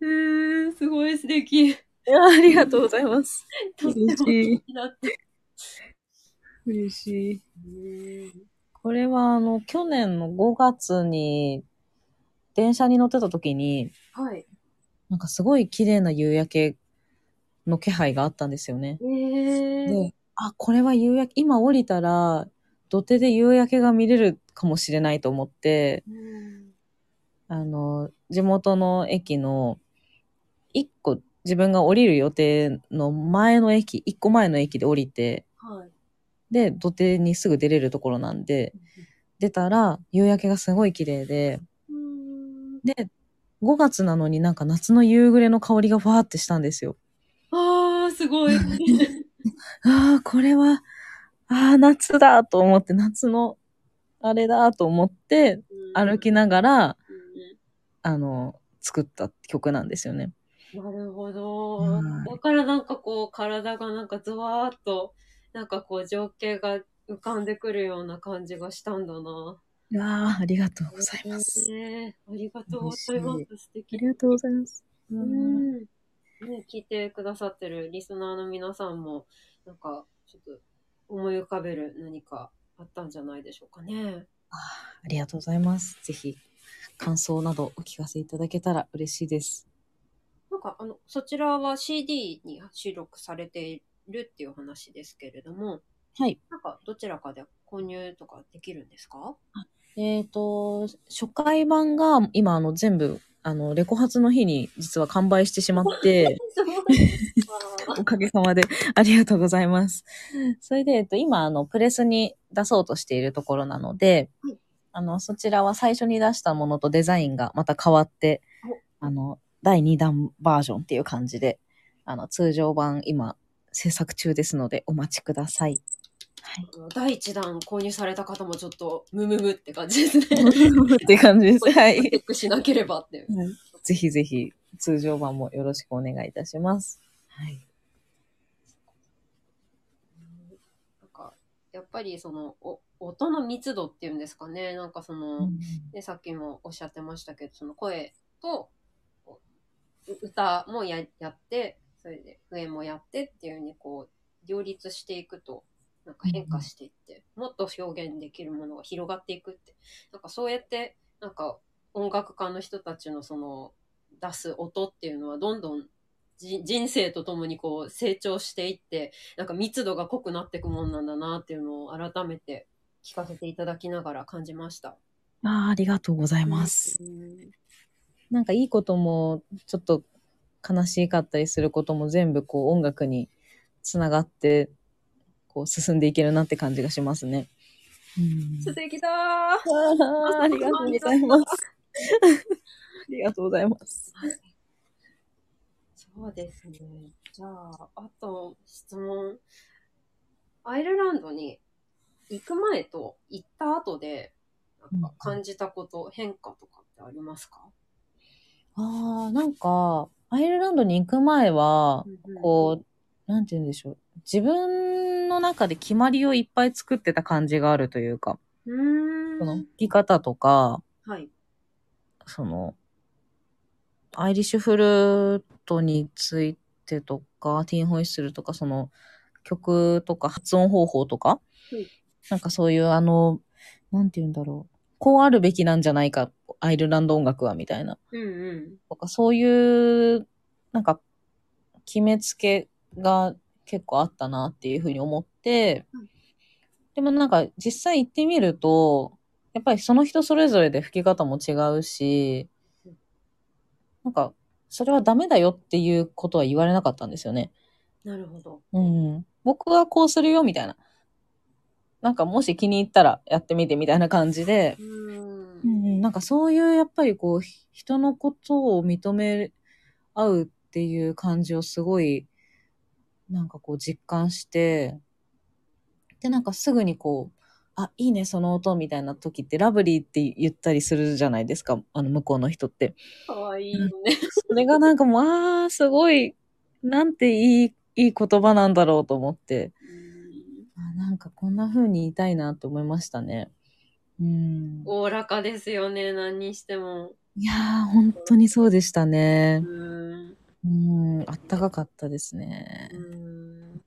うーん、すごい素敵。ありがとうございます。*laughs* 嬉しい。嬉しい。これはあの、去年の5月に、電車に乗ってた時に、はい。なんかすごい綺麗な夕焼けの気配があったんですよね。えー。で、あ、これは夕焼け、今降りたら、土手で夕焼けが見れるかもしれないと思って、うんあの、地元の駅の、一個自分が降りる予定の前の駅、一個前の駅で降りて、で、土手にすぐ出れるところなんで、出たら夕焼けがすごい綺麗で、うんで、5月なのになんか夏の夕暮れの香りがふわーってしたんですよ。あー、すごい。*laughs* ああ、これは、ああ、夏だと思って、夏のあれだと思って、歩きながら、あの、作った曲なんですよね。なるほどはい。だからなんかこう、体がなんかゾワーっと、なんかこう、情景が浮かんでくるような感じがしたんだな。いやーありがとうございます。ねえありがとうございま嬉す。素敵ありがとうございます。ううんん。ね、聞いてくださってるリスナーの皆さんも、なんか、ちょっと思い浮かべる何かあったんじゃないでしょうかね。ありがとうございます。ぜひ、感想などお聞かせいただけたら嬉しいです。なんか、あの、そちらは CD に収録されているっていう話ですけれども、はい。なんか、どちらかで購入とかできるんですか？えっ、と、初回版が今、あの、全部、あの、レコ発の日に実は完売してしまって、*laughs* おかげさまでありがとうございます。それで、えっと、今、あの、プレスに出そうとしているところなので、はいあの、そちらは最初に出したものとデザインがまた変わって、あの、第2弾バージョンっていう感じで、あの、通常版今、制作中ですので、お待ちください。はい。第一弾購入された方もちょっとムムムって感じですね。って感じです。*laughs* はい。チェックしなければっていう。ぜひぜひ、通常版もよろしくお願いいたします。はい。なんか、やっぱりその、お音の密度っていうんですかね。なんかその、で、さっきもおっしゃってましたけど、その声と、歌もややって、それで上もやってっていうふうにこう、両立していくと、なんか変化していって、もっと表現できるものが広がっていくって。なんかそうやって、なんか音楽家の人たちのその出す音っていうのはどんどんじ人生とともにこう成長していって、なんか密度が濃くなっていくもんなんだなっていうのを改めて聞かせていただきながら感じました。ああ、ありがとうございます。うんなんかいいことも、ちょっと悲しかったりすることも全部こう音楽につながって、こう進んでいけるなって感じがしますね。うん素敵だーあーありがとうございます。ありがとうございます。そうですね。じゃあ、あと質問。アイルランドに行く前と行った後で、なんか感じたこと、変化とかってありますか？ああ、なんか、アイルランドに行く前は、こう、なんて言うんでしょう。自分の中で決まりをいっぱい作ってた感じがあるというか、う、ん。その、弾き方とか、はい。その、アイリッシュフルートについてとか、ティーンホイッスルとか、その、曲とか発音方法とか、うんなんかそういうあの、なんて言うんだろう。こうあるべきなんじゃないか、アイルランド音楽は、みたいな。うんうん。とか、そういう、なんか、決めつけが結構あったなっていうふうに思ってうん、でもなんか実際行ってみると、やっぱりその人それぞれで吹き方も違うしうん、なんか、それはダメだよっていうことは言われなかったんですよね。なるほど。うん。僕はこうするよ、みたいな。なんかもし気に入ったらやってみてみたいな感じでう、ーんう。ん、なんかそういうやっぱりこう、ひ人のことを認め合うっていう感じをすごい、なんかこう実感して、で、なんかすぐにこう、あ、いいね、その音みたいな時ってラブリーって言ったりするじゃないですか、あの向こうの人って。かわいいね。それがなんかもう、あー、すごい、なんていい、いい言葉なんだろうと思って、あなんかこんな風に言いたいなって思いましたね。うん。おおらかですよね、何にしても。いやー、本当にそうでしたうね。うん、あったかかったですねう。ん。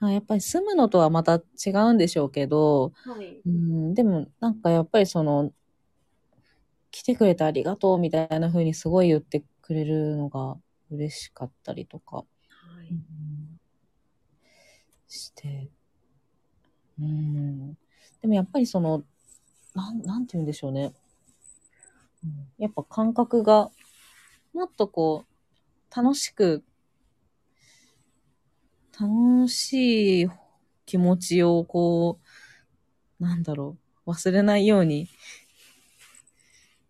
あやっぱり住むのとはまた違うんでしょうけど、はい。うん、でもなんかやっぱりその、来てくれてありがとうみたいな風にすごい言ってくれるのが嬉しかったりとか、して、うん。でもやっぱりその、なん、なんて言うんでしょうね。うんやっぱ感覚が、もっとこう、楽しく、楽しい気持ちをこう、なんだろう、忘れないように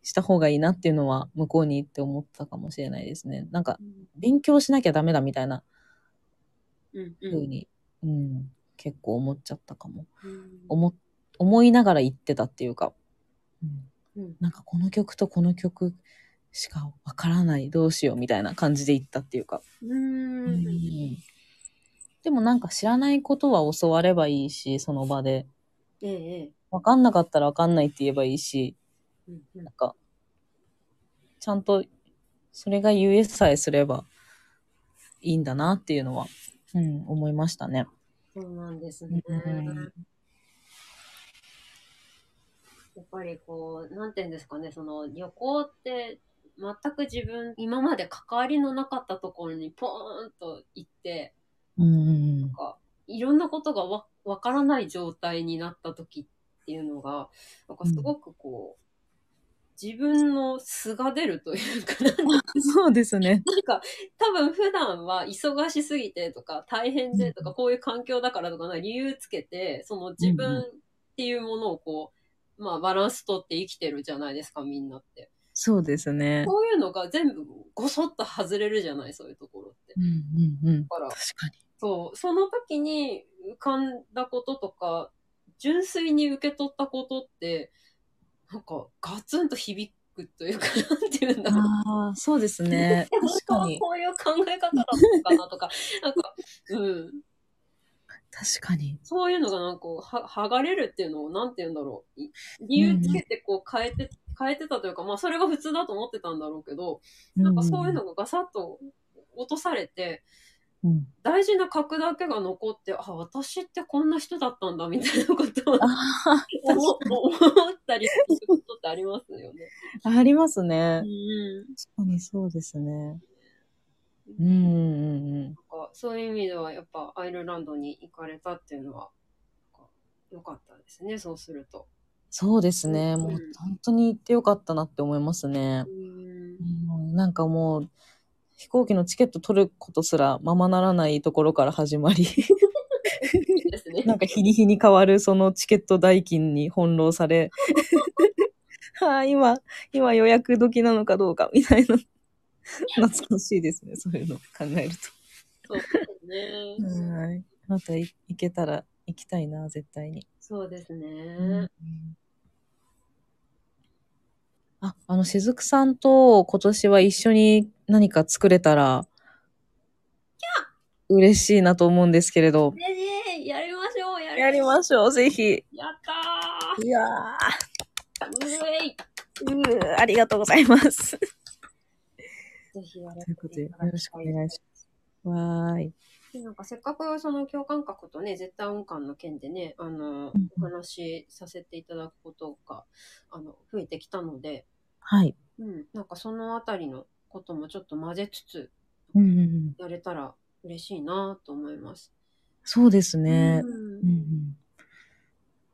した方がいいなっていうのは向こうに行って思ったかもしれないですね。なんか、勉強しなきゃダメだみたいなうんう。風に、うん、結構思っちゃったかも。うん。思、思いながら言ってたっていうか、うん、うん。なんかこの曲とこの曲しかわからない、どうしようみたいな感じで言ったっていうか。うん。でもなんか知らないことは教わればいいし、その場で。ええええ。わかんなかったらわかんないって言えばいいし、うんうん。なんか、ちゃんとそれが言えさえすればいいんだなっていうのは、うん、思いましたね。そうなんですね。うんやっぱりこう、なんていうんですかね、その旅行って全く自分、今まで関わりのなかったところにポーンと行って、うんなん。かいろんなことがわわからない状態になった時っていうのが、なんかすごくこう、自分の素が出るというか、*laughs* そうですね。なんか、多分普段は忙しすぎてとか、大変でとか、こういう環境だからとか、なんか理由つけて、その自分っていうものをこう、まあバランスとって生きてるじゃないですか、みんなって。そうですね。こういうのが全部ごそっと外れるじゃない、そういうところって。うんうんうん。だから、確かに。そう、その時に浮かんだこととか、純粋に受け取ったことって、なんかガツンと響くというか、なんていうんだろう。ああ、そうですね。*laughs* 本確かに。こういう考え方だったのかなとか、*laughs* なんか、うん。確かに。そういうのがなんかは、剥がれるっていうのを、なんて言うんだろう。い理由つけてこう変えて、変えてたというか、まあそれが普通だと思ってたんだろうけど、なんかそういうのがガサッと落とされて、うん。大事な核だけが残って、あ、私ってこんな人だったんだ、みたいなことを *laughs* 思ったりすることってありますよね。に。ありますねう。ん。確かにそうですね。うんうんうん。なんかそういう意味では、やっぱアイルランドに行かれたっていうのは、なんか良かったですね、そうすると。そうですね。うんもう本当に行ってよかったなって思いますねう。ん。うんなんかもう、飛行機のチケット取ることすらままならないところから始まり。*laughs* なんか日に日に変わるそのチケット代金に翻弄され、は *laughs* あ、今、今予約時なのかどうかみたいな。懐かしいですね、そういうの考えるそうですね。と。はい。またい行けたら行きたいな、絶対に。そうですね。うんあ、あの、しずくさんと今年は一緒に何か作れたら、嬉しいなと思うんですけれど。ねえやりましょう、やりやりましょう、ぜひ。やったいやーうえいー、うーありがとうございます。ぜひやらせということで、よろしくお願いします。わーい。でなんかせっかくその共感覚とね、絶対音感の件でね、あの、うんお話しさせていただくことが、あの、増えてきたので、はい。うん、なんかそのあたりのこともちょっと混ぜつつ、やれたら嬉しいなと思います。そうですね。うんうん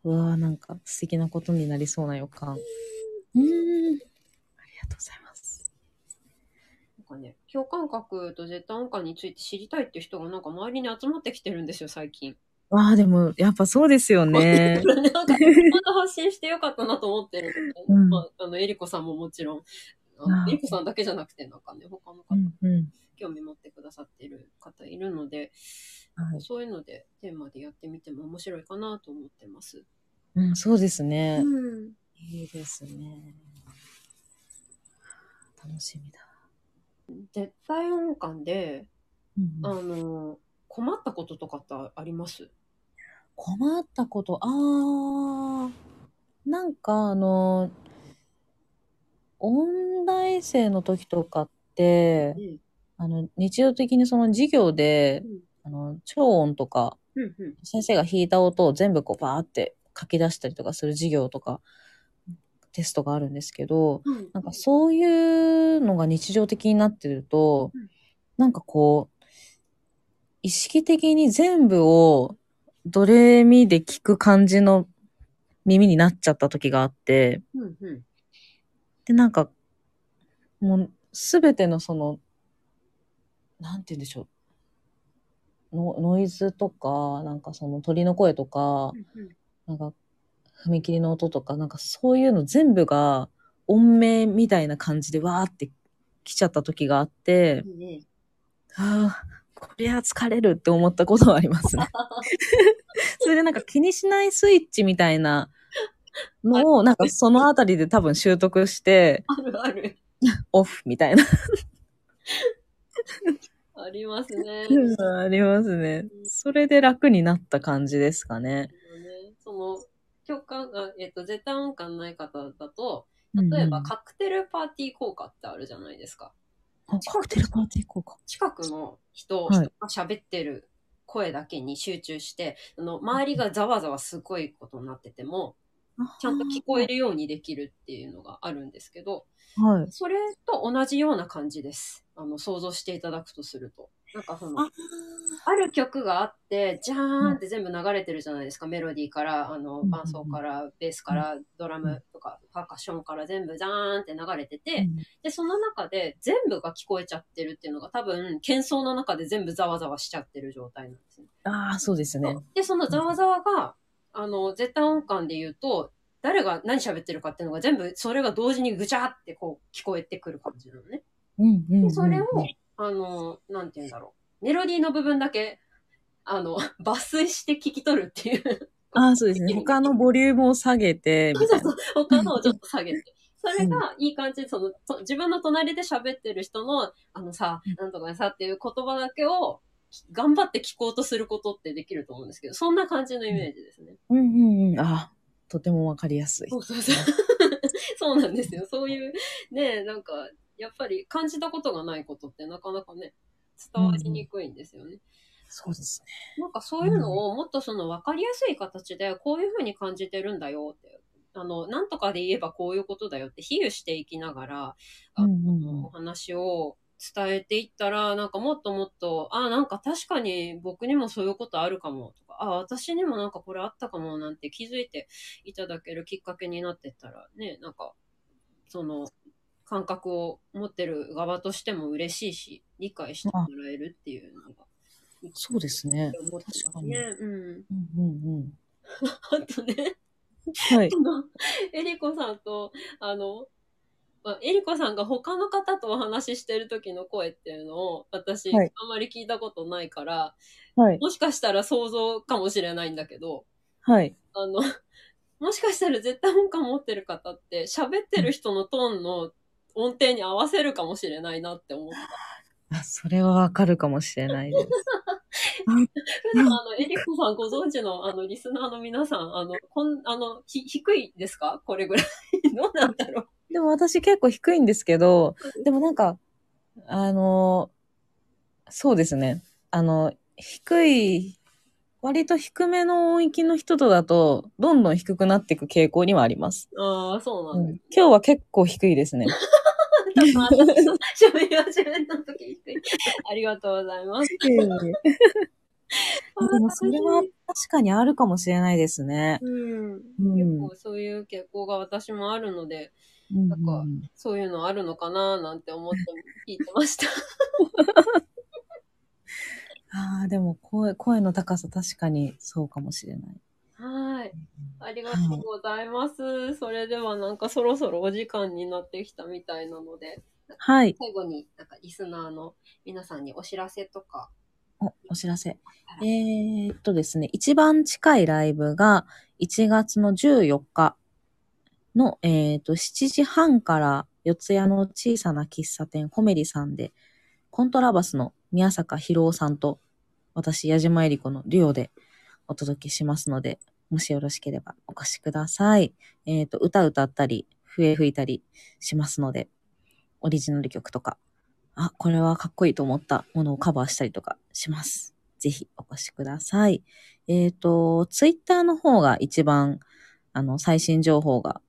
わーなんか素敵なことになりそうな予感。うーん。ありがとうございます。なんかね、共感覚と絶対音感について知りたいっていう人がなんか周りに集まってきてるんですよ、最近。わあ、でも、やっぱそうですよね。*laughs* なんか、また発信してよかったなと思ってる *laughs* うんまあ、あの、エリコさんももちろん、ああーのエリコさんだけじゃなくて、なんかね、他の方、うんうん。興味持ってくださってる方いるので、はいそういうのでテーマでやってみても面白いかなと思ってます。うん、そうですね。うん。いいですね。楽しみだ。絶対音感で、うんあの、困ったこととかってあります？困ったこと、あー、なんかあの、音大生の時とかって、うん。あの、日常的にその授業で、あの、超音とか、うん。うん。先生が弾いた音を全部こうバーって書き出したりとかする授業とか、テストがあるんですけど、うん。なんかそういうのが日常的になってるとうん、なんかこう、意識的に全部をドレミで聞く感じの耳になっちゃった時があって、うん。うん。で、なんか、もうすべてのその、なんて言うんでしょう。ノノイズとか、なんかその鳥の声とか、なんか踏切の音とか、なんかそういうの全部が音名みたいな感じでわーって来ちゃった時があって、いいね。ああ、こりゃ疲れるって思ったことはありますね。*laughs* それでなんか気にしないスイッチみたいな *laughs* のを、なんかそのあたりで多分習得して、あるある。オフみたいな。*laughs* ありますね。ありますね。それで楽になった感じですかね。その、共感が、えっ、と、絶対音感ない方だと、例えばカクテルパーティー効果ってあるじゃないですか。あカクテルパーティー効果？近くの人が喋ってる声だけに集中して、あの周りがざわざわすごいことになってても、ちゃんと聞こえるようにできるっていうのがあるんですけど、はい。それと同じような感じです。あの、想像していただくとすると。なんかその、ある曲があって、じゃーんって全部流れてるじゃないですか。メロディーから、あの、うん伴奏から、ベースから、ドラムとか、パーカッションから全部ジャーンって流れてて、で、その中で全部が聞こえちゃってるっていうのが多分、喧騒の中で全部ざわざわしちゃってる状態なんですね。ああ、そうですね。で、そのざわざわが、あの、絶対音感で言うと、誰が何喋ってるかっていうのが全部、それが同時にぐちゃってこう聞こえてくる感じなのね。うんうんうんそれを、あの、なんて言うんだろう。メロディーの部分だけ、あの、*laughs* 抜粋して聞き取るっていう。ああ、そうですね。他のボリュームを下げて、みたいな。他のをちょっと下げて。*laughs* それがいい感じで、その、と自分の隣で喋ってる人の、あのさ、なんとかさっていう言葉だけを、頑張って聞こうとすることってできると思うんですけど、そんな感じのイメージですね。うんうんうん。ああ、とてもわかりやすい。そうそうそう。*laughs* そうなんですよ。そういう、ね、なんか、やっぱり感じたことがないことってなかなかね、伝わりにくいんですよね。そうですね。なんかそういうのをもっとその分かりやすい形で、こういうふうに感じてるんだよって、あの、なんとかで言えばこういうことだよって比喩していきながら、あうんうんうんお話を伝えていったら、なんかもっともっと、あ、なんか確かに僕にもそういうことあるかもとか、あ、私にもなんかこれあったかもなんて気づいていただけるきっかけになってったら、ね、なんか、その、感覚を持ってる側としても嬉しいし、理解してもらえるっていうのが、そうですね。思ってます確かにね。うん。うんうんうん。*laughs* あとね、はい。*laughs* あの、エリコさんと、あの、まあエリコさんが他の方とお話ししてる時の声っていうのを私、はいあんまり聞いたことないから、はい。もしかしたら想像かもしれないんだけど、はい。あの、*laughs* もしかしたら絶対音感持ってる方って喋ってる人のトーンの音程に合わせるかもしれないなって思った。あ、それはわかるかもしれないです。*laughs* 普段あの、エリコさんご存知のあの、リスナーの皆さん、あの、こん、あの、ひ、低いですか？これぐらい。どうなんだろう。でも私結構低いんですけど、でもなんか、あの、そうですね。あの、低い、割と低めの音域の人とだと、どんどん低くなっていく傾向にはあります。ああ、そうなんだ。今日は結構低いですね。*laughs* 喋り始めた時低い。ありがとうございます。*laughs* でもそれは確かにあるかもしれないですね。うん。うん結構そういう傾向が私もあるので、なんかそういうのあるのかななんて思って聞いてました。*laughs* ああ、でも声声の高さ確かにそうかもしれない。はい。ありがとうございます。それではなんかそろそろお時間になってきたみたいなので、はい。最後になんかリスナーの皆さんにお知らせとか。お、お知らせ。えー、っとですね、一番近いライブが1月の14日の、えー、と、7時半から四谷の小さな喫茶店ホメリさんで、コントラバスの宮坂博夫さんと、私、矢島えり子のデュオでお届けしますので、もしよろしければお越しください。えー、と、歌歌ったり、笛吹いたりしますので、オリジナル曲とか、あ、これはかっこいいと思ったものをカバーしたりとかします。ぜひお越しください。えっ、と、ツイッターの方が一番、あの、最新情報が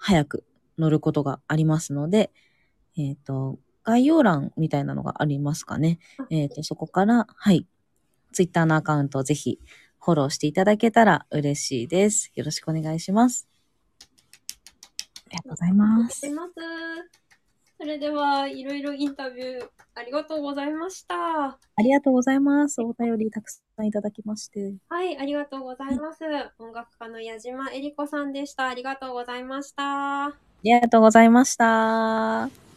早く載ることがありますので、えっ、と、概要欄みたいなのがありますかね。えっ、と、そこから、はい、ツイッターのアカウントをぜひフォローしていただけたら嬉しいです。よろしくお願いします。ありがとうございますそれでは、いろいろインタビューありがとうございました。ありがとうございます。お便りたくさんいただきまして。はい、ありがとうございます。音楽家の矢島えり子さんでした。ありがとうございました。ありがとうございました。